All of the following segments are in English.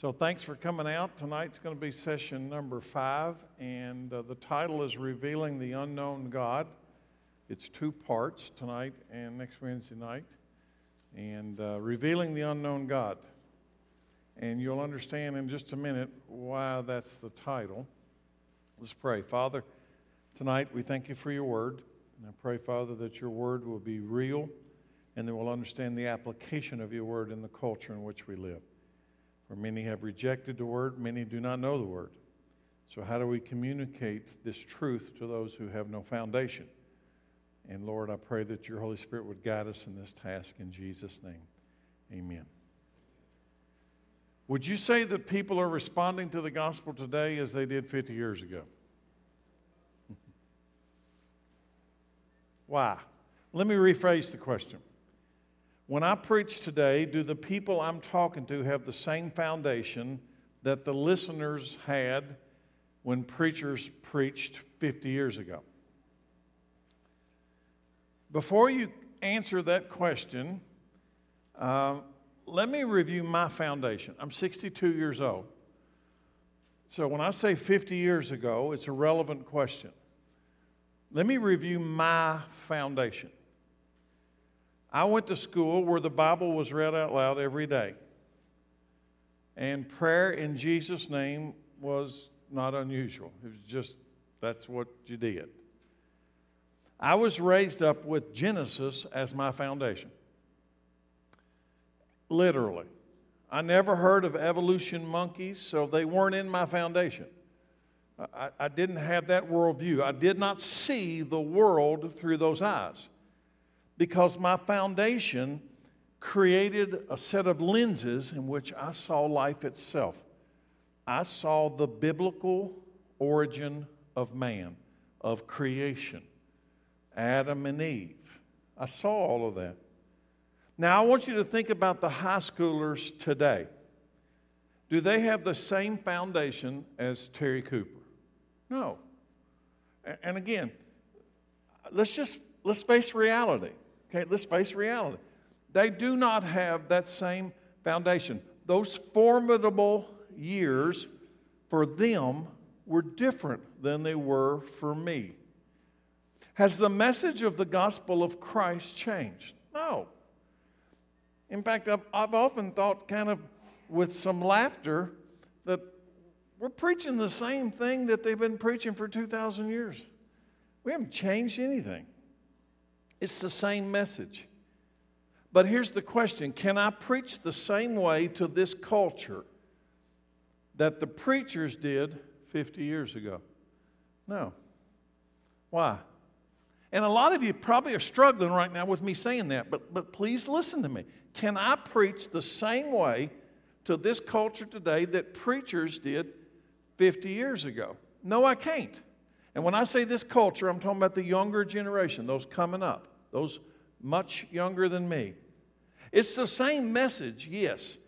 So, thanks for coming out. Tonight's going to be session number five, and uh, the title is Revealing the Unknown God. It's two parts tonight and next Wednesday night, and uh, Revealing the Unknown God. And you'll understand in just a minute why that's the title. Let's pray. Father, tonight we thank you for your word. And I pray, Father, that your word will be real and that we'll understand the application of your word in the culture in which we live. For many have rejected the word, many do not know the word. So, how do we communicate this truth to those who have no foundation? And Lord, I pray that your Holy Spirit would guide us in this task in Jesus' name. Amen. Would you say that people are responding to the gospel today as they did 50 years ago? Why? Let me rephrase the question. When I preach today, do the people I'm talking to have the same foundation that the listeners had when preachers preached 50 years ago? Before you answer that question, uh, let me review my foundation. I'm 62 years old. So when I say 50 years ago, it's a relevant question. Let me review my foundation. I went to school where the Bible was read out loud every day. And prayer in Jesus' name was not unusual. It was just, that's what you did. I was raised up with Genesis as my foundation. Literally. I never heard of evolution monkeys, so they weren't in my foundation. I, I, didn't have that worldview. I did not see the world through those eyes because my foundation created a set of lenses in which I saw life itself. I saw the biblical origin of man, of creation, Adam and Eve. I saw all of that. Now, I want you to think about the high schoolers today. Do they have the same foundation as Terry Cooper? No. And again, let's just let's face reality. Okay, let's face reality. They do not have that same foundation. Those formidable years for them were different than they were for me. Has the message of the gospel of Christ changed? No. In fact, I've, I've often thought, kind of with some laughter, that we're preaching the same thing that they've been preaching for 2,000 years. We haven't changed anything. It's the same message. But here's the question Can I preach the same way to this culture that the preachers did 50 years ago? No. Why? And a lot of you probably are struggling right now with me saying that, but, but please listen to me. Can I preach the same way to this culture today that preachers did 50 years ago? No, I can't. And when I say this culture, I'm talking about the younger generation, those coming up those much younger than me. It's the same message, yes.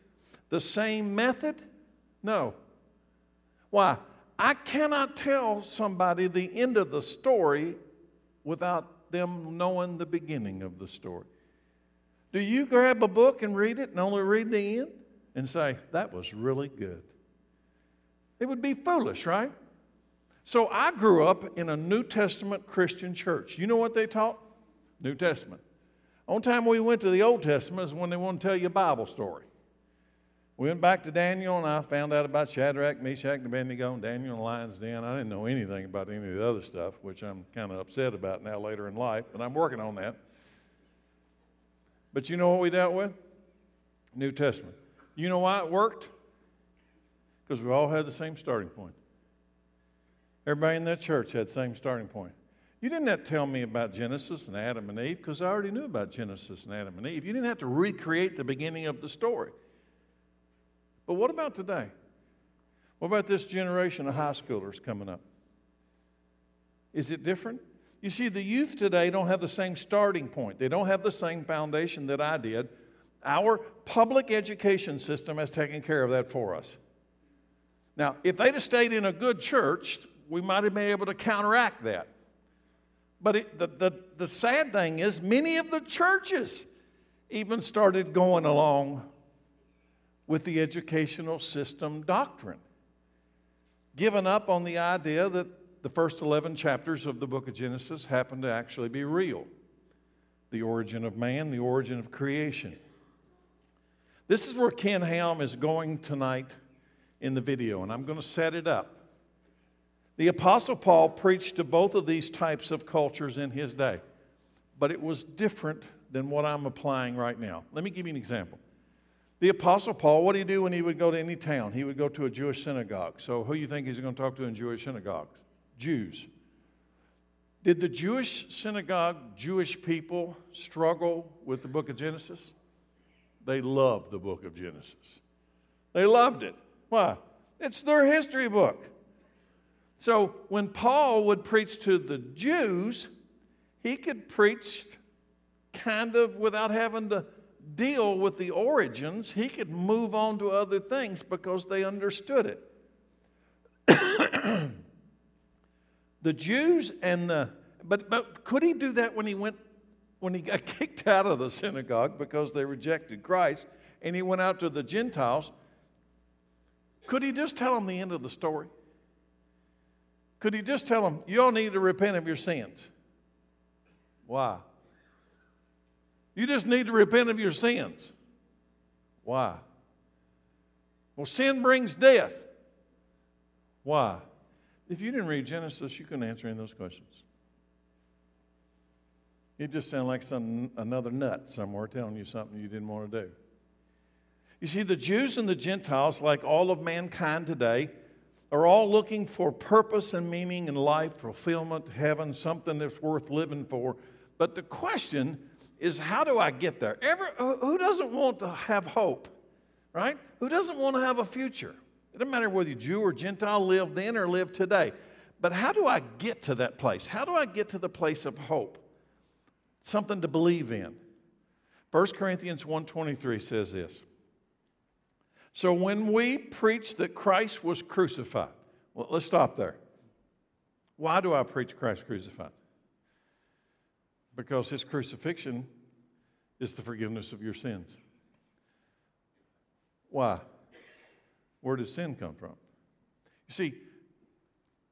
The same method? No. Why? I cannot tell somebody the end of the story without them knowing the beginning of the story. Do you grab a book and read it and only read the end and say, that was really good? It would be foolish, right? So I grew up in a New Testament Christian church. You know what they taught? New Testament. Only time we went to the Old Testament is when they want to tell you a Bible story. We went back to Daniel, and I found out about Shadrach, Meshach, and Abednego, and Daniel and lion's den. I didn't know anything about any of the other stuff, which I'm kind of upset about now later in life, but I'm working on that. But you know what we dealt with? New Testament. You know why it worked? Because we all had the same starting point. Everybody in that church had the same starting point. You didn't have to tell me about Genesis and Adam and Eve because I already knew about Genesis and Adam and Eve. You didn't have to recreate the beginning of the story. But what about today? What about this generation of high schoolers coming up? Is it different? You see, the youth today don't have the same starting point, they don't have the same foundation that I did. Our public education system has taken care of that for us. Now, if they'd have stayed in a good church, we might have been able to counteract that. But it, the, the, the sad thing is, many of the churches even started going along with the educational system doctrine, given up on the idea that the first 11 chapters of the book of Genesis happen to actually be real the origin of man, the origin of creation. This is where Ken Ham is going tonight in the video, and I'm going to set it up. The Apostle Paul preached to both of these types of cultures in his day, but it was different than what I'm applying right now. Let me give you an example. The Apostle Paul, what did he do when he would go to any town? He would go to a Jewish synagogue. So, who do you think he's going to talk to in Jewish synagogues? Jews. Did the Jewish synagogue, Jewish people struggle with the book of Genesis? They loved the book of Genesis. They loved it. Why? It's their history book. So when Paul would preach to the Jews, he could preach kind of without having to deal with the origins. He could move on to other things because they understood it. the Jews and the but but could he do that when he went when he got kicked out of the synagogue because they rejected Christ and he went out to the Gentiles? Could he just tell them the end of the story? Could he just tell them, you all need to repent of your sins? Why? You just need to repent of your sins. Why? Well, sin brings death. Why? If you didn't read Genesis, you couldn't answer any of those questions. You just sound like some another nut somewhere telling you something you didn't want to do. You see, the Jews and the Gentiles, like all of mankind today, are all looking for purpose and meaning in life, fulfillment, heaven, something that's worth living for. But the question is, how do I get there? Ever, who doesn't want to have hope, right? Who doesn't want to have a future? It doesn't matter whether you're Jew or Gentile, live then or live today. But how do I get to that place? How do I get to the place of hope? Something to believe in. 1 Corinthians 1.23 says this. So when we preach that Christ was crucified, well, let's stop there. Why do I preach Christ crucified? Because his crucifixion is the forgiveness of your sins. Why? Where does sin come from? You see,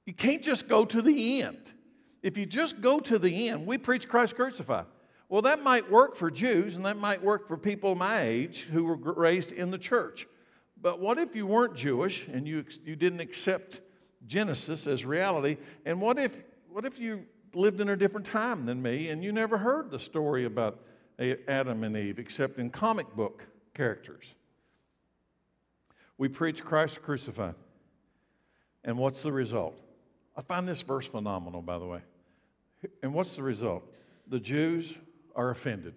you can't just go to the end. If you just go to the end, we preach Christ crucified. Well, that might work for Jews and that might work for people my age who were raised in the church. But what if you weren't Jewish and you, you didn't accept Genesis as reality? And what if, what if you lived in a different time than me and you never heard the story about Adam and Eve except in comic book characters? We preach Christ crucified. And what's the result? I find this verse phenomenal, by the way. And what's the result? The Jews are offended.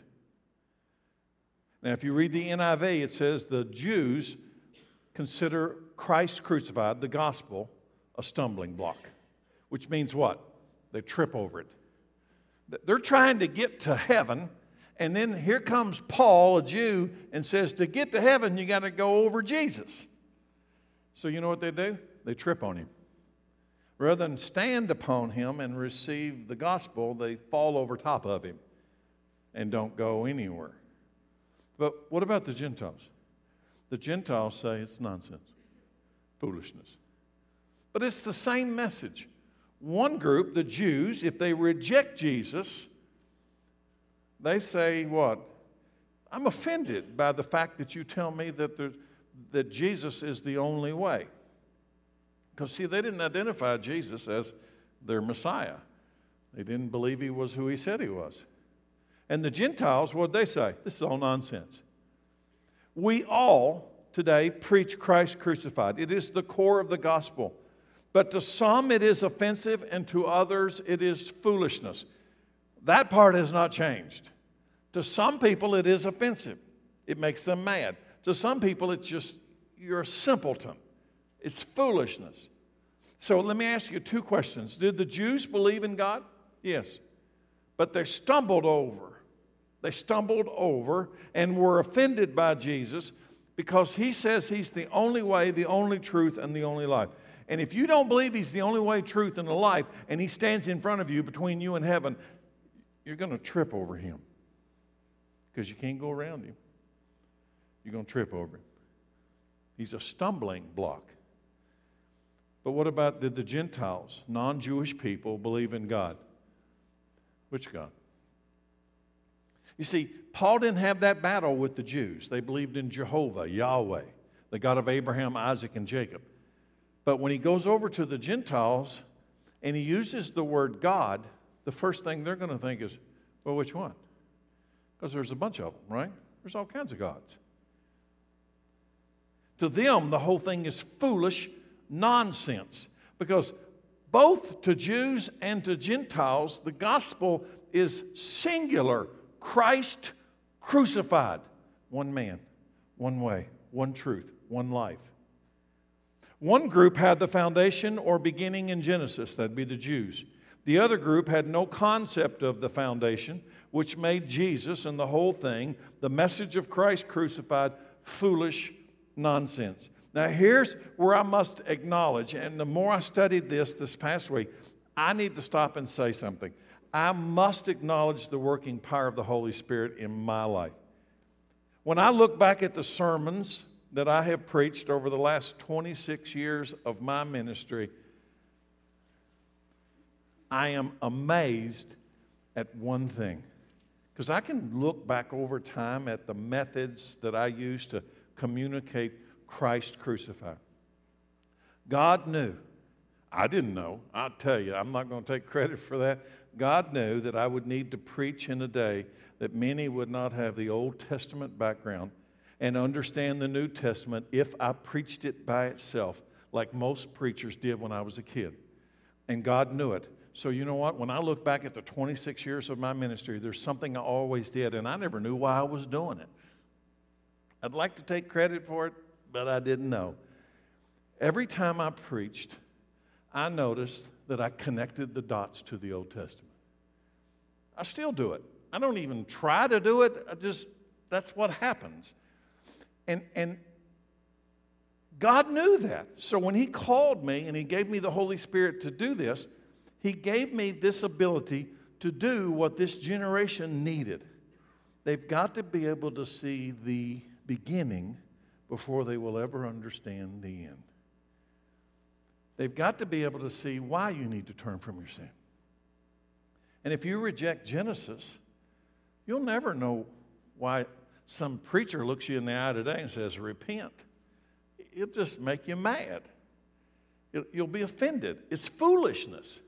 Now, if you read the NIV, it says the Jews consider Christ crucified, the gospel, a stumbling block, which means what? They trip over it. They're trying to get to heaven, and then here comes Paul, a Jew, and says, To get to heaven, you got to go over Jesus. So you know what they do? They trip on him. Rather than stand upon him and receive the gospel, they fall over top of him and don't go anywhere. But what about the Gentiles? The Gentiles say it's nonsense, foolishness. But it's the same message. One group, the Jews, if they reject Jesus, they say, What? I'm offended by the fact that you tell me that, there, that Jesus is the only way. Because, see, they didn't identify Jesus as their Messiah, they didn't believe he was who he said he was. And the Gentiles, what did they say? This is all nonsense. We all today preach Christ crucified. It is the core of the gospel. But to some it is offensive, and to others it is foolishness. That part has not changed. To some people it is offensive, it makes them mad. To some people it's just, you're a simpleton. It's foolishness. So let me ask you two questions. Did the Jews believe in God? Yes. But they stumbled over they stumbled over and were offended by Jesus because he says he's the only way, the only truth, and the only life. And if you don't believe he's the only way, truth, and the life, and he stands in front of you between you and heaven, you're going to trip over him because you can't go around him. You're going to trip over him. He's a stumbling block. But what about did the Gentiles, non Jewish people, believe in God? Which God? You see, Paul didn't have that battle with the Jews. They believed in Jehovah, Yahweh, the God of Abraham, Isaac, and Jacob. But when he goes over to the Gentiles and he uses the word God, the first thing they're going to think is, well, which one? Because there's a bunch of them, right? There's all kinds of gods. To them, the whole thing is foolish nonsense because both to Jews and to Gentiles, the gospel is singular Christ crucified. One man, one way, one truth, one life. One group had the foundation or beginning in Genesis, that'd be the Jews. The other group had no concept of the foundation, which made Jesus and the whole thing, the message of Christ crucified, foolish nonsense. Now, here's where I must acknowledge, and the more I studied this this past week, I need to stop and say something. I must acknowledge the working power of the Holy Spirit in my life. When I look back at the sermons that I have preached over the last 26 years of my ministry, I am amazed at one thing. Because I can look back over time at the methods that I used to communicate Christ crucified. God knew. I didn't know. I'll tell you, I'm not going to take credit for that. God knew that I would need to preach in a day that many would not have the Old Testament background and understand the New Testament if I preached it by itself, like most preachers did when I was a kid. And God knew it. So, you know what? When I look back at the 26 years of my ministry, there's something I always did, and I never knew why I was doing it. I'd like to take credit for it, but I didn't know. Every time I preached, I noticed that I connected the dots to the Old Testament. I still do it. I don't even try to do it. I just that's what happens. And and God knew that. So when he called me and he gave me the Holy Spirit to do this, he gave me this ability to do what this generation needed. They've got to be able to see the beginning before they will ever understand the end. They've got to be able to see why you need to turn from your sin. And if you reject Genesis, you'll never know why some preacher looks you in the eye today and says, Repent. It'll just make you mad. You'll be offended. It's foolishness.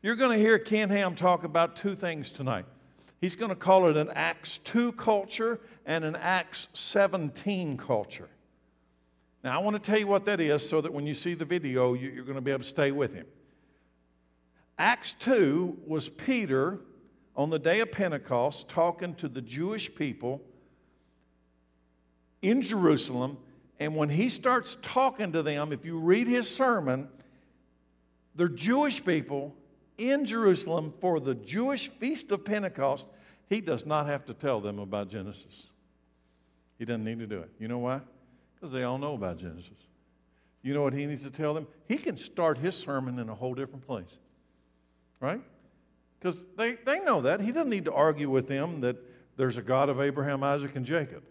You're going to hear Ken Ham talk about two things tonight. He's going to call it an Acts 2 culture and an Acts 17 culture. Now, I want to tell you what that is so that when you see the video, you're going to be able to stay with him. Acts 2 was Peter on the day of Pentecost talking to the Jewish people in Jerusalem. And when he starts talking to them, if you read his sermon, they're Jewish people in Jerusalem for the Jewish feast of Pentecost. He does not have to tell them about Genesis. He doesn't need to do it. You know why? Because they all know about Genesis. You know what he needs to tell them? He can start his sermon in a whole different place. Right? Because they, they know that. He doesn't need to argue with them that there's a God of Abraham, Isaac, and Jacob.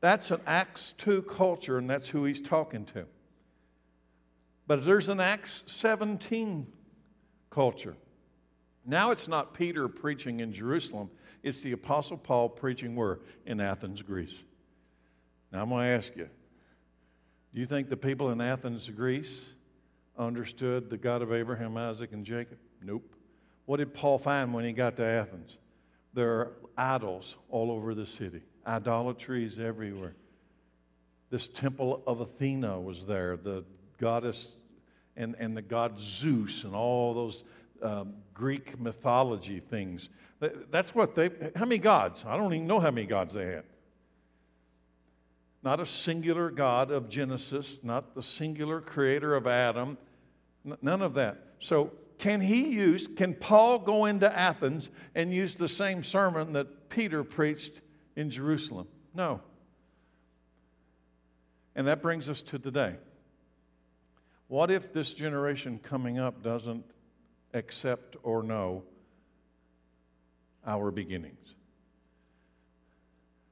That's an Acts 2 culture, and that's who he's talking to. But there's an Acts 17 culture. Now it's not Peter preaching in Jerusalem, it's the Apostle Paul preaching where? In Athens, Greece. Now, I'm going to ask you do you think the people in Athens, Greece, understood the God of Abraham, Isaac, and Jacob? Nope. What did Paul find when he got to Athens? There are idols all over the city, idolatries everywhere. This temple of Athena was there, the goddess and, and the god Zeus, and all those um, Greek mythology things. That's what they, how many gods? I don't even know how many gods they had not a singular God of Genesis, not the singular creator of Adam, none of that. So, can he use, can Paul go into Athens and use the same sermon that Peter preached in Jerusalem? No. And that brings us to today. What if this generation coming up doesn't accept or know our beginnings?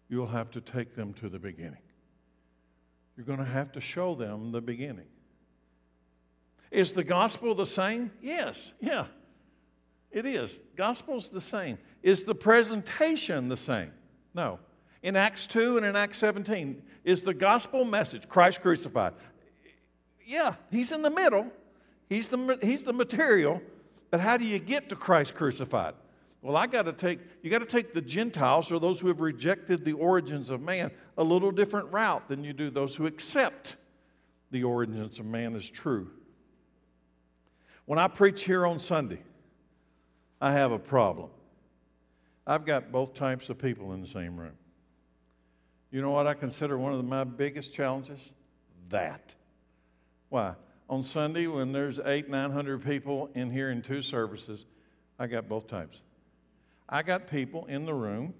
you'll have to take them to the beginning. You're going to have to show them the beginning. Is the gospel the same? Yes, yeah, it is. Gospel's the same. Is the presentation the same? No. In Acts 2 and in Acts 17, is the gospel message Christ crucified? Yeah, he's in the middle. He's the, he's the material. But how do you get to Christ crucified? Well, I got to take, you got to take the Gentiles or those who have rejected the origins of man a little different route than you do those who accept the origins of man as true. When I preach here on Sunday, I have a problem. I've got both types of people in the same room. You know what I consider one of my biggest challenges? That. Why? On Sunday, when there's eight, nine hundred people in here in two services, I got both types. I got people in the room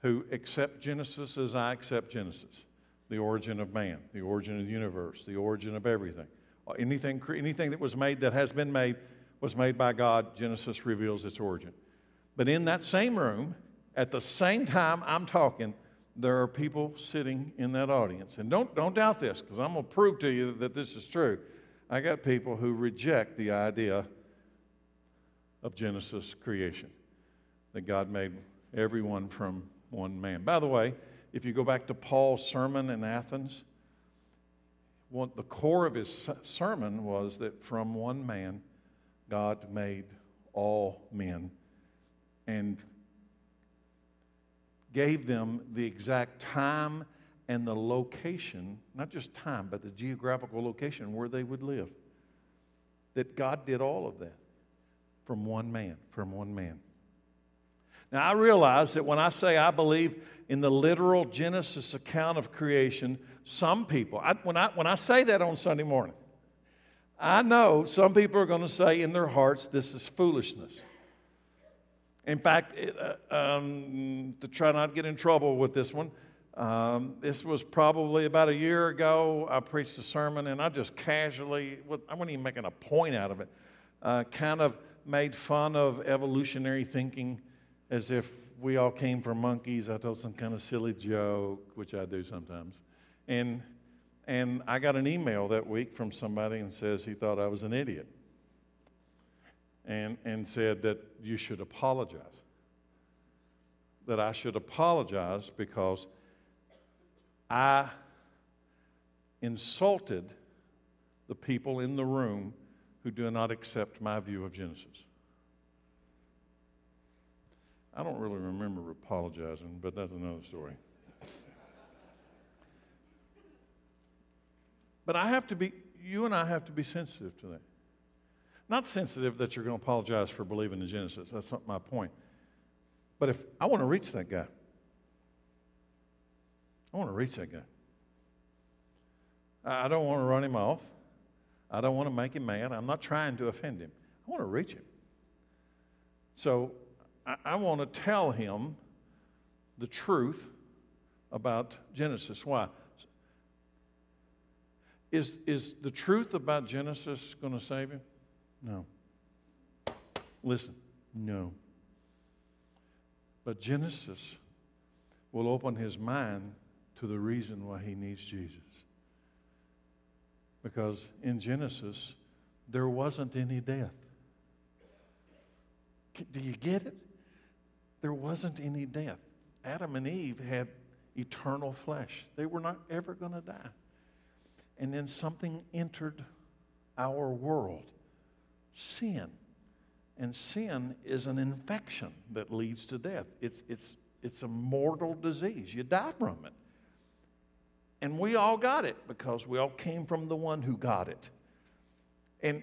who accept Genesis as I accept Genesis the origin of man, the origin of the universe, the origin of everything. Uh, anything, anything that was made that has been made was made by God. Genesis reveals its origin. But in that same room, at the same time I'm talking, there are people sitting in that audience. And don't, don't doubt this, because I'm going to prove to you that this is true. I got people who reject the idea of Genesis creation, that God made everyone from one man. By the way, if you go back to Paul's sermon in Athens, what the core of his sermon was that from one man, God made all men and gave them the exact time and the location, not just time, but the geographical location where they would live. That God did all of that from one man, from one man. Now, I realize that when I say I believe in the literal Genesis account of creation, some people, I, when, I, when I say that on Sunday morning, I know some people are going to say in their hearts, this is foolishness. In fact, it, uh, um, to try not to get in trouble with this one, um, this was probably about a year ago. I preached a sermon and I just casually, I wasn't even making a point out of it, uh, kind of made fun of evolutionary thinking as if we all came from monkeys. I told some kind of silly joke, which I do sometimes. And, and I got an email that week from somebody and says he thought I was an idiot. And, and said that you should apologize. That I should apologize because I insulted the people in the room who do not accept my view of Genesis. I don't really remember apologizing, but that's another story. but I have to be, you and I have to be sensitive to that. Not sensitive that you're going to apologize for believing in Genesis. That's not my point. But if I want to reach that guy, I want to reach that guy. I don't want to run him off. I don't want to make him mad. I'm not trying to offend him. I want to reach him. So I, want to tell him the truth about Genesis. Why? Is, is the truth about Genesis going to save him? No. Listen, no. But Genesis will open his mind to the reason why he needs Jesus. Because in Genesis, there wasn't any death. Do you get it? There wasn't any death. Adam and Eve had eternal flesh, they were not ever going to die. And then something entered our world sin. And sin is an infection that leads to death. It's, it's, it's a mortal disease. You die from it. And we all got it because we all came from the one who got it. And,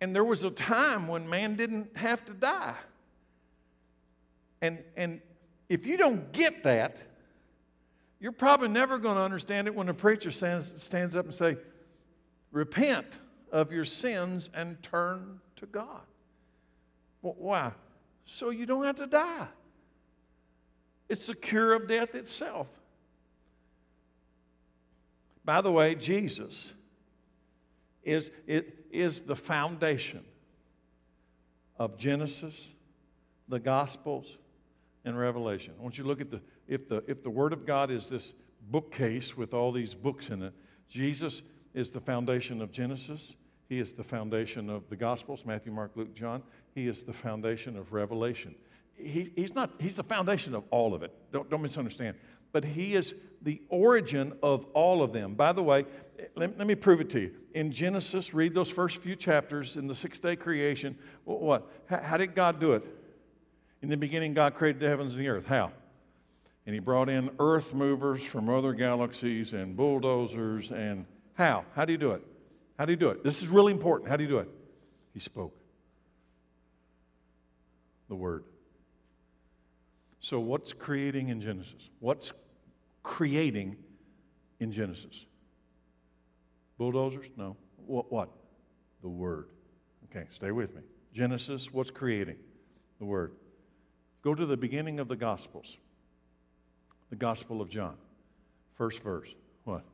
and there was a time when man didn't have to die. And, and if you don't get that, you're probably never going to understand it when a preacher stands, stands up and say, repent of your sins and turn to God. Why? So you don't have to die. It's the cure of death itself. By the way, Jesus is, it is the foundation of Genesis, the Gospels, and Revelation. I want you to look at the if the if the Word of God is this bookcase with all these books in it, Jesus is the foundation of Genesis. He is the foundation of the Gospels, Matthew, Mark, Luke, John. He is the foundation of Revelation. He, he's not, he's the foundation of all of it. Don't, don't misunderstand. But he is the origin of all of them. By the way, let, let me prove it to you. In Genesis, read those first few chapters in the six day creation. What? How, how did God do it? In the beginning, God created the heavens and the earth. How? And he brought in earth movers from other galaxies and bulldozers and how? How do you do it? How do you do it? This is really important. How do you do it? He spoke. The Word. So, what's creating in Genesis? What's creating in Genesis? Bulldozers? No. What? what? The Word. Okay, stay with me. Genesis, what's creating? The Word. Go to the beginning of the Gospels. The Gospel of John. First verse. What?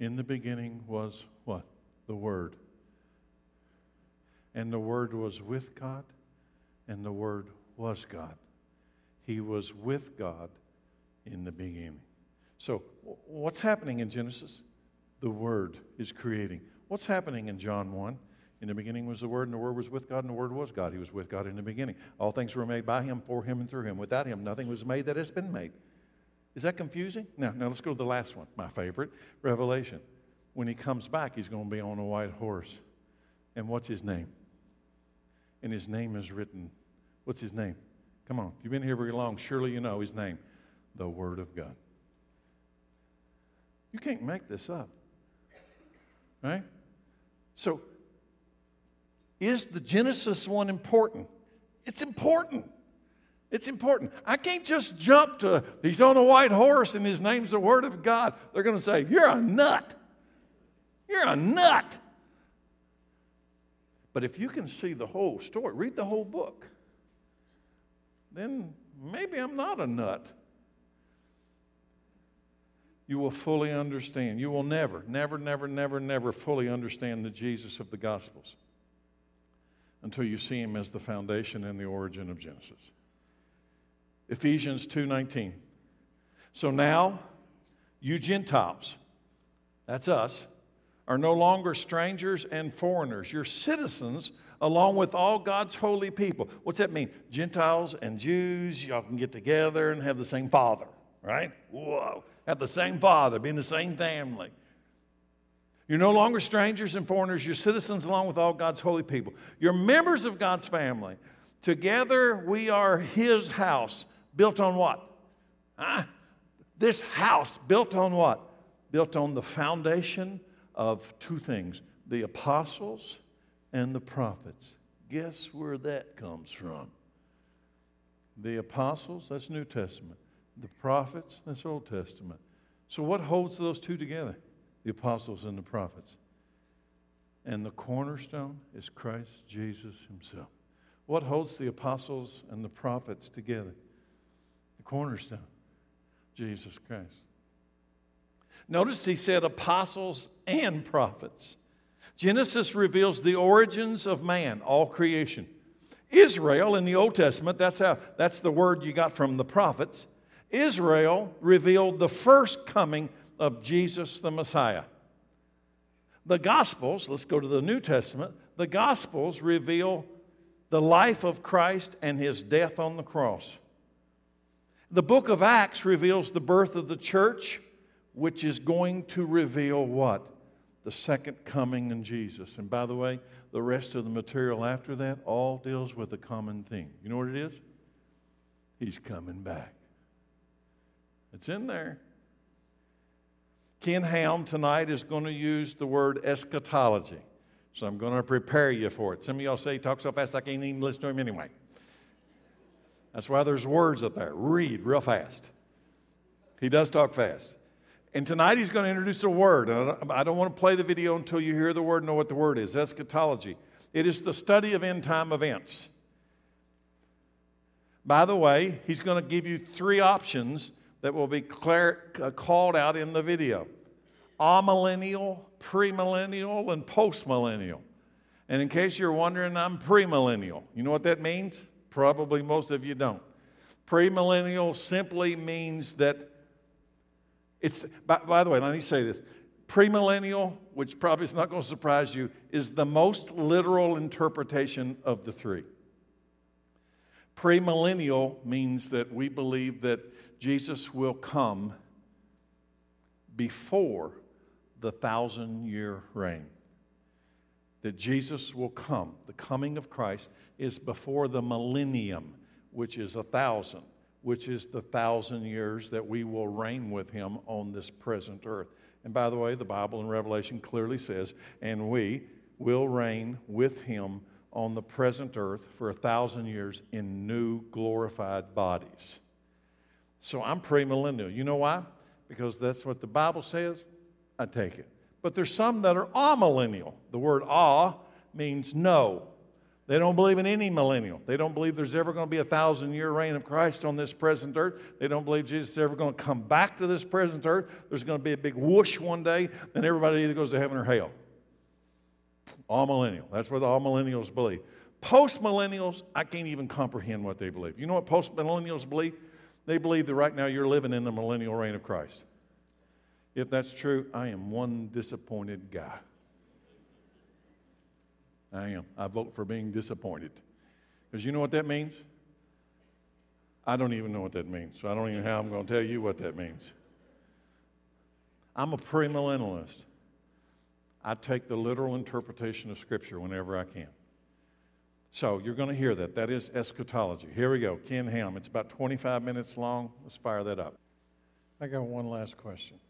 In the beginning was what? The Word. And the Word was with God, and the Word was God. He was with God in the beginning. So, what's happening in Genesis? The Word is creating. What's happening in John 1? In the beginning was the Word, and the Word was with God, and the Word was God. He was with God in the beginning. All things were made by Him, for Him, and through Him. Without Him, nothing was made that has been made. Is that confusing? Now, now let's go to the last one, my favorite Revelation. When He comes back, He's going to be on a white horse. And what's His name? And His name is written. What's His name? Come on, you've been here very long. Surely you know his name, the Word of God. You can't make this up. Right? So, is the Genesis one important? It's important. It's important. I can't just jump to, he's on a white horse and his name's the Word of God. They're going to say, You're a nut. You're a nut. But if you can see the whole story, read the whole book then maybe I'm not a nut. You will fully understand. You will never, never, never, never, never fully understand the Jesus of the Gospels until you see him as the foundation and the origin of Genesis. Ephesians 2:19. So now you Gentiles, that's us, are no longer strangers and foreigners. You're citizens along with all God's holy people. What's that mean? Gentiles and Jews, y'all can get together and have the same father, right? Whoa. Have the same father, be in the same family. You're no longer strangers and foreigners. You're citizens along with all God's holy people. You're members of God's family. Together, we are His house, built on what? Huh? This house built on what? Built on the foundation of two things the apostles and the prophets. Guess where that comes from? The apostles, that's New Testament. The prophets, that's Old Testament. So, what holds those two together? The apostles and the prophets. And the cornerstone is Christ Jesus Himself. What holds the apostles and the prophets together? The cornerstone, Jesus Christ. Notice he said apostles and prophets. Genesis reveals the origins of man, all creation. Israel in the Old Testament, that's, how, that's the word you got from the prophets. Israel revealed the first coming of Jesus the Messiah. The Gospels, let's go to the New Testament, the Gospels reveal the life of Christ and his death on the cross. The book of Acts reveals the birth of the church, which is going to reveal what? the second coming in Jesus. And by the way, the rest of the material after that all deals with a common theme. You know what it is? He's coming back. It's in there. Ken Ham tonight is going to use the word eschatology. So I'm going to prepare you for it. Some of y'all say he talks so fast I can't even listen to him anyway. That's why there's words up there. Read real fast. He does talk fast. And tonight he's going to introduce a word. I don't want to play the video until you hear the word and know what the word is eschatology. It is the study of end time events. By the way, he's going to give you three options that will be clear, uh, called out in the video amillennial, premillennial, and postmillennial. And in case you're wondering, I'm premillennial. You know what that means? Probably most of you don't. Premillennial simply means that it's, by, by the way, let me say this. Premillennial, which probably is not going to surprise you, is the most literal interpretation of the three. Premillennial means that we believe that Jesus will come before the thousand year reign. That Jesus will come. The coming of Christ is before the millennium, which is a thousand, which is the thousand years that we will reign with him on this present earth. And by the way, the Bible in Revelation clearly says, and we will reign with him on the present earth for a thousand years in new glorified bodies. So I'm premillennial. You know why? Because that's what the Bible says. I take it. But there's some that are amillennial. The word ah means no. They don't believe in any millennial. They don't believe there's ever going to be a thousand year reign of Christ on this present earth. They don't believe Jesus is ever going to come back to this present earth. There's going to be a big whoosh one day, and everybody either goes to heaven or hell. Amillennial. That's what amillennials believe. Post millennials, I can't even comprehend what they believe. You know what post millennials believe? They believe that right now you're living in the millennial reign of Christ. If that's true, I am one disappointed guy. I am. I vote for being disappointed. Because you know what that means? I don't even know what that means, so I don't even know how I'm going to tell you what that means. I'm a premillennialist. I take the literal interpretation of Scripture whenever I can. So you're going to hear that. That is eschatology. Here we go. Ken Ham. It's about 25 minutes long. Let's fire that up. I got one last question.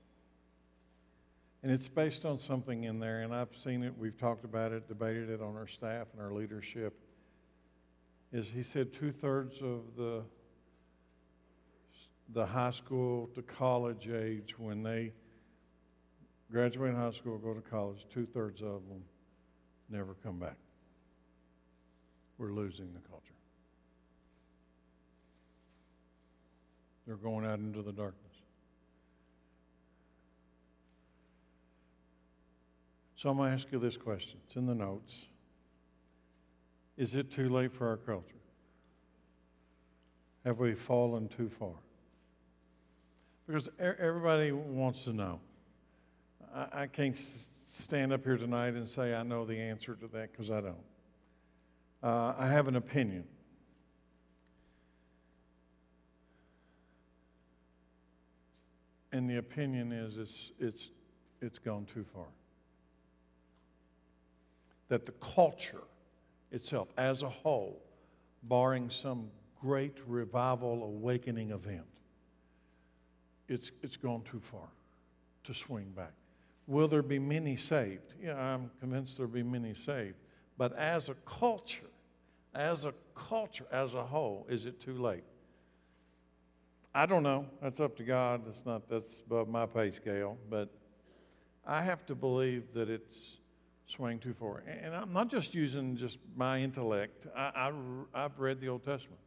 And it's based on something in there, and I've seen it, we've talked about it, debated it on our staff and our leadership. Is he said two thirds of the the high school to college age when they graduate high school, go to college, two thirds of them never come back. We're losing the culture. They're going out into the darkness. So I'm going to ask you this question. It's in the notes. Is it too late for our culture? Have we fallen too far? Because everybody wants to know. I can't stand up here tonight and say I know the answer to that because I don't. Uh, I have an opinion. And the opinion is it's, it's, it's gone too far that the culture itself, as a whole, barring some great revival awakening event, it's, it's gone too far to swing back. Will there be many saved? Yeah, I'm convinced there'll be many saved. But as a culture, as a culture, as a whole, is it too late? I don't know. That's up to God. That's not that's above my pay scale. But I have to believe that it's swing too far. And I'm not just using just my intellect. I, I, have read the Old Testament.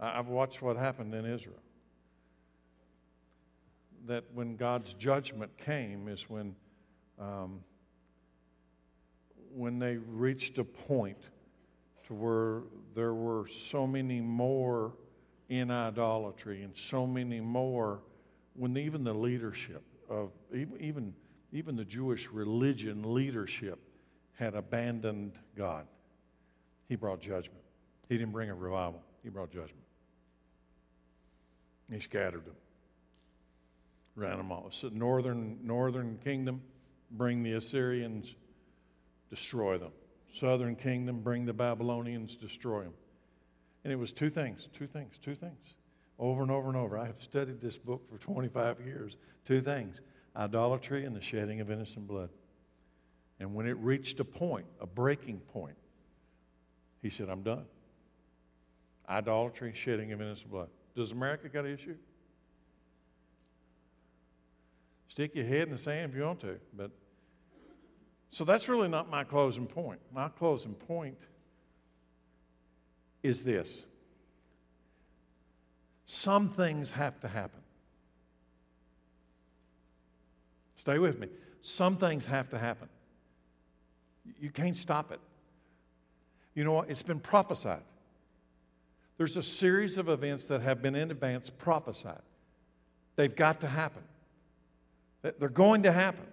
I, I've watched what happened in Israel. That when God's judgment came is when, um, when they reached a point to where there were so many more in idolatry and so many more when even the leadership of even, even the Jewish religion leadership had abandoned God. He brought judgment. He didn't bring a revival, he brought judgment. He scattered them, ran them off. So northern, northern kingdom, bring the Assyrians, destroy them. Southern kingdom, bring the Babylonians, destroy them. And it was two things, two things, two things. Over and over and over. I have studied this book for 25 years. Two things idolatry and the shedding of innocent blood. And when it reached a point, a breaking point, he said, I'm done. Idolatry, shedding of innocent blood. Does America got an issue? Stick your head in the sand if you want to, but so that's really not my closing point. My closing point is this some things have to happen. Stay with me. Some things have to happen. You can't stop it. You know what? It's been prophesied. There's a series of events that have been in advance prophesied. They've got to happen. They're going to happen.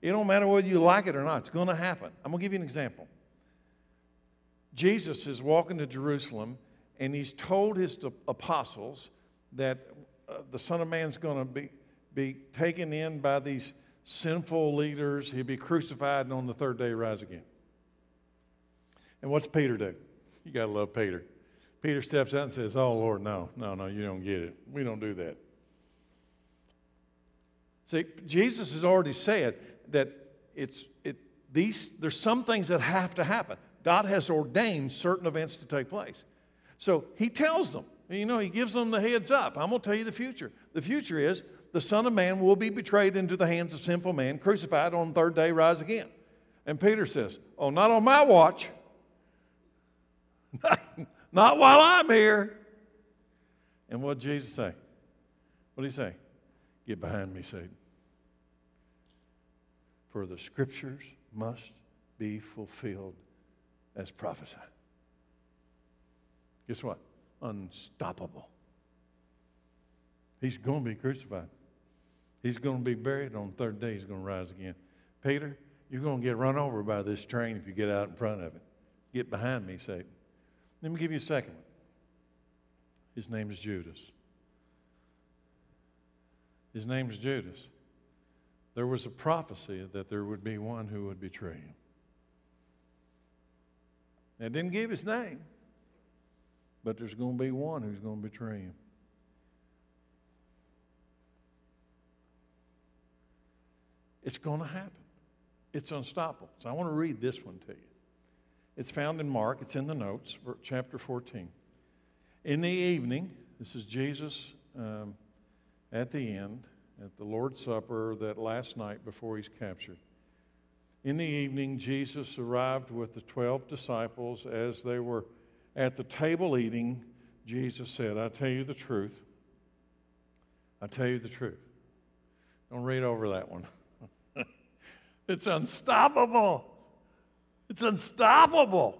It don't matter whether you like it or not, it's going to happen. I'm going to give you an example. Jesus is walking to Jerusalem and he's told his apostles that uh, the Son of Man's going to be, be taken in by these sinful leaders. He'll be crucified and on the third day rise again. And what's Peter do? You got to love Peter. Peter steps out and says, Oh, Lord, no, no, no, you don't get it. We don't do that. See, Jesus has already said that it's, it, these, there's some things that have to happen. God has ordained certain events to take place. So he tells them, you know, he gives them the heads up. I'm going to tell you the future. The future is the Son of Man will be betrayed into the hands of sinful man, crucified on the third day, rise again. And Peter says, Oh, not on my watch. not while I'm here. And what did Jesus say? What did he say? Get behind me, Satan. For the scriptures must be fulfilled as prophesied. Guess what? Unstoppable. He's going to be crucified. He's going to be buried. On the third day, he's going to rise again. Peter, you're going to get run over by this train if you get out in front of it. Get behind me, Satan. Let me give you a second one. His name is Judas. His name is Judas. There was a prophecy that there would be one who would betray him. It didn't give his name, but there's going to be one who's going to betray him. It's going to happen. It's unstoppable. So I want to read this one to you. It's found in Mark, it's in the notes, chapter 14. In the evening, this is Jesus um, at the end, at the Lord's Supper that last night before he's captured. In the evening, Jesus arrived with the 12 disciples. As they were at the table eating, Jesus said, I tell you the truth. I tell you the truth. Don't read over that one. it's unstoppable. It's unstoppable.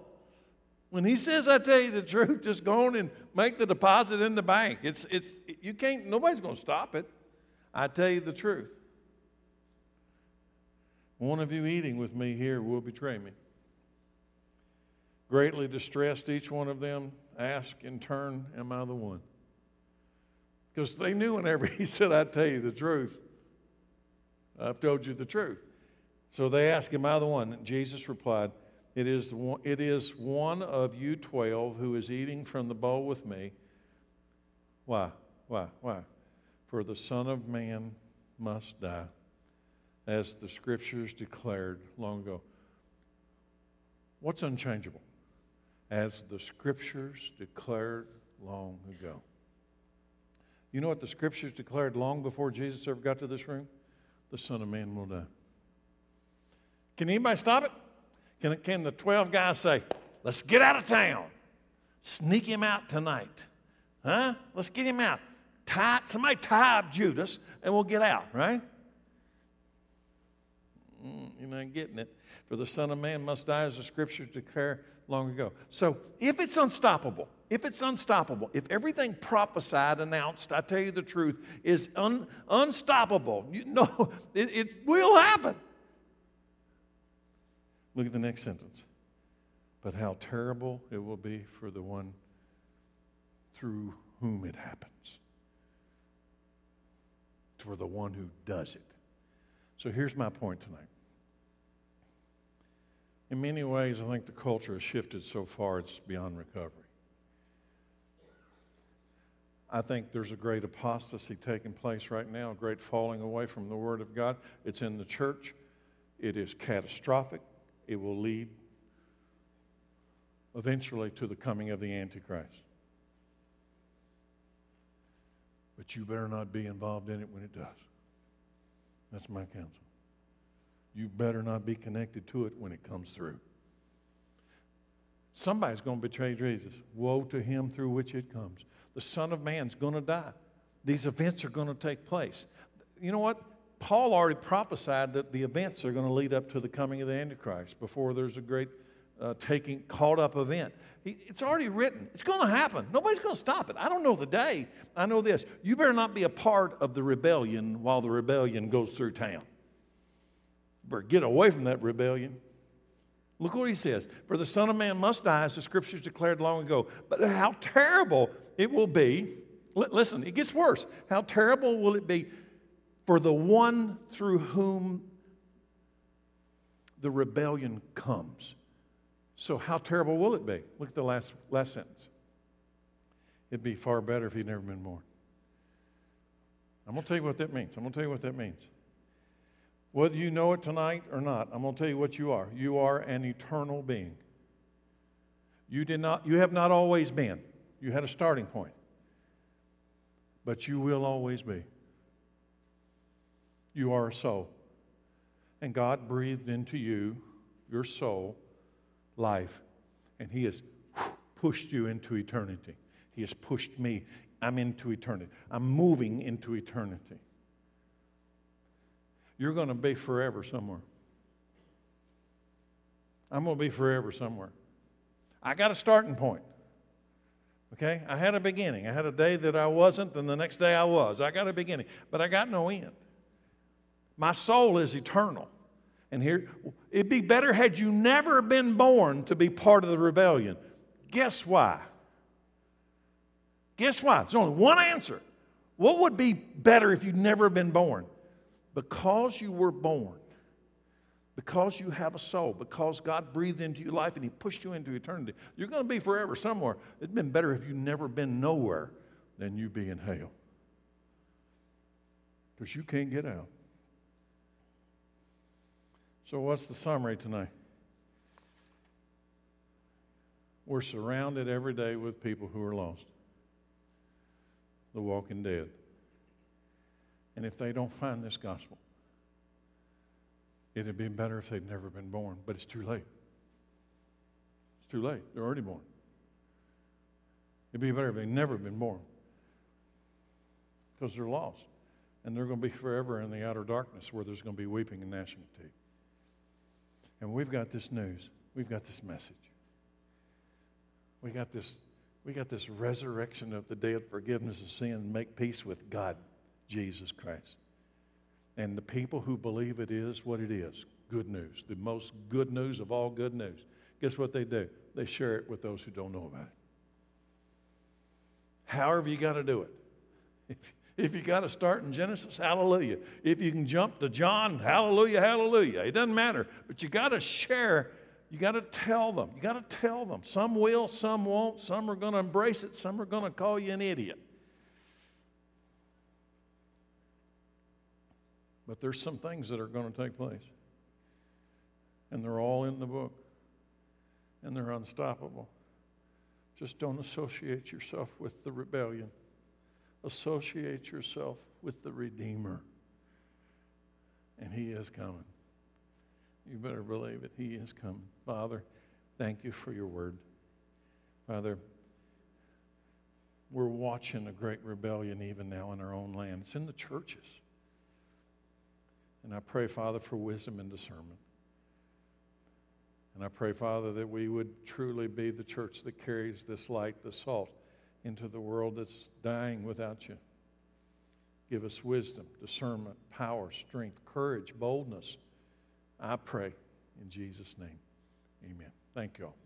When he says, I tell you the truth, just go on and make the deposit in the bank. It's, it's, you can't, nobody's going to stop it. I tell you the truth. One of you eating with me here will betray me. Greatly distressed, each one of them asked in turn, Am I the one? Because they knew whenever he said, I tell you the truth, I've told you the truth. So they asked, Am I the one? And Jesus replied, it is, one, it is one of you 12 who is eating from the bowl with me. Why? Why? Why? For the Son of Man must die as the scriptures declared long ago. What's unchangeable? As the scriptures declared long ago. You know what the scriptures declared long before Jesus ever got to this room? The Son of Man will die. Can anybody stop it? Can, can the 12 guys say, let's get out of town, sneak him out tonight? Huh? Let's get him out. Tie, somebody tie up Judas and we'll get out, right? Mm, you're not getting it. For the Son of Man must die, as the scriptures declare long ago. So if it's unstoppable, if it's unstoppable, if everything prophesied, announced, I tell you the truth, is un, unstoppable, you know, it, it will happen. Look at the next sentence. But how terrible it will be for the one through whom it happens, for the one who does it. So here's my point tonight. In many ways, I think the culture has shifted so far it's beyond recovery. I think there's a great apostasy taking place right now, a great falling away from the Word of God. It's in the church, it is catastrophic. It will lead eventually to the coming of the Antichrist. But you better not be involved in it when it does. That's my counsel. You better not be connected to it when it comes through. Somebody's going to betray Jesus. Woe to him through which it comes. The Son of Man's going to die. These events are going to take place. You know what? Paul already prophesied that the events are going to lead up to the coming of the Antichrist before there's a great uh, taking caught up event. It's already written. It's going to happen. Nobody's going to stop it. I don't know the day. I know this. You better not be a part of the rebellion while the rebellion goes through town. Better get away from that rebellion. Look what he says. For the Son of Man must die, as the scriptures declared long ago. But how terrible it will be. Listen, it gets worse. How terrible will it be for the one through whom the rebellion comes? So, how terrible will it be? Look at the last, last sentence. It'd be far better if he'd never been born. I'm going to tell you what that means. I'm going to tell you what that means. Whether you know it tonight or not, I'm going to tell you what you are. You are an eternal being. You did not you have not always been. You had a starting point. But you will always be. You are a soul. And God breathed into you, your soul, life. And He has pushed you into eternity. He has pushed me. I'm into eternity. I'm moving into eternity. You're going to be forever somewhere. I'm going to be forever somewhere. I got a starting point. Okay? I had a beginning. I had a day that I wasn't, and the next day I was. I got a beginning, but I got no end. My soul is eternal. And here, it'd be better had you never been born to be part of the rebellion. Guess why? Guess why? There's only one answer. What would be better if you'd never been born? Because you were born, because you have a soul, because God breathed into your life and He pushed you into eternity, you're going to be forever somewhere. It'd been better if you'd never been nowhere than you be in hell. Because you can't get out. So, what's the summary tonight? We're surrounded every day with people who are lost, the walking dead. And if they don't find this gospel, it'd be better if they'd never been born, but it's too late. It's too late. They're already born. It'd be better if they'd never been born because they're lost. And they're going to be forever in the outer darkness where there's going to be weeping and gnashing of teeth. And we've got this news. We've got this message. We got this, we got this resurrection of the day of forgiveness of sin and make peace with God, Jesus Christ. And the people who believe it is what it is good news, the most good news of all good news. Guess what they do? They share it with those who don't know about it. However, you got to do it. If, if you got to start in Genesis, hallelujah. If you can jump to John, hallelujah, hallelujah. It doesn't matter. But you got to share. You got to tell them. You got to tell them. Some will, some won't. Some are going to embrace it. Some are going to call you an idiot. But there's some things that are going to take place. And they're all in the book. And they're unstoppable. Just don't associate yourself with the rebellion associate yourself with the Redeemer. And He is coming. You better believe it. He is coming. Father, thank you for your word. Father, we're watching a great rebellion even now in our own land. It's in the churches. And I pray, Father, for wisdom and discernment. And I pray, Father, that we would truly be the church that carries this light, the salt, into the world that's dying without you. Give us wisdom, discernment, power, strength, courage, boldness. I pray in Jesus' name. Amen. Thank you all.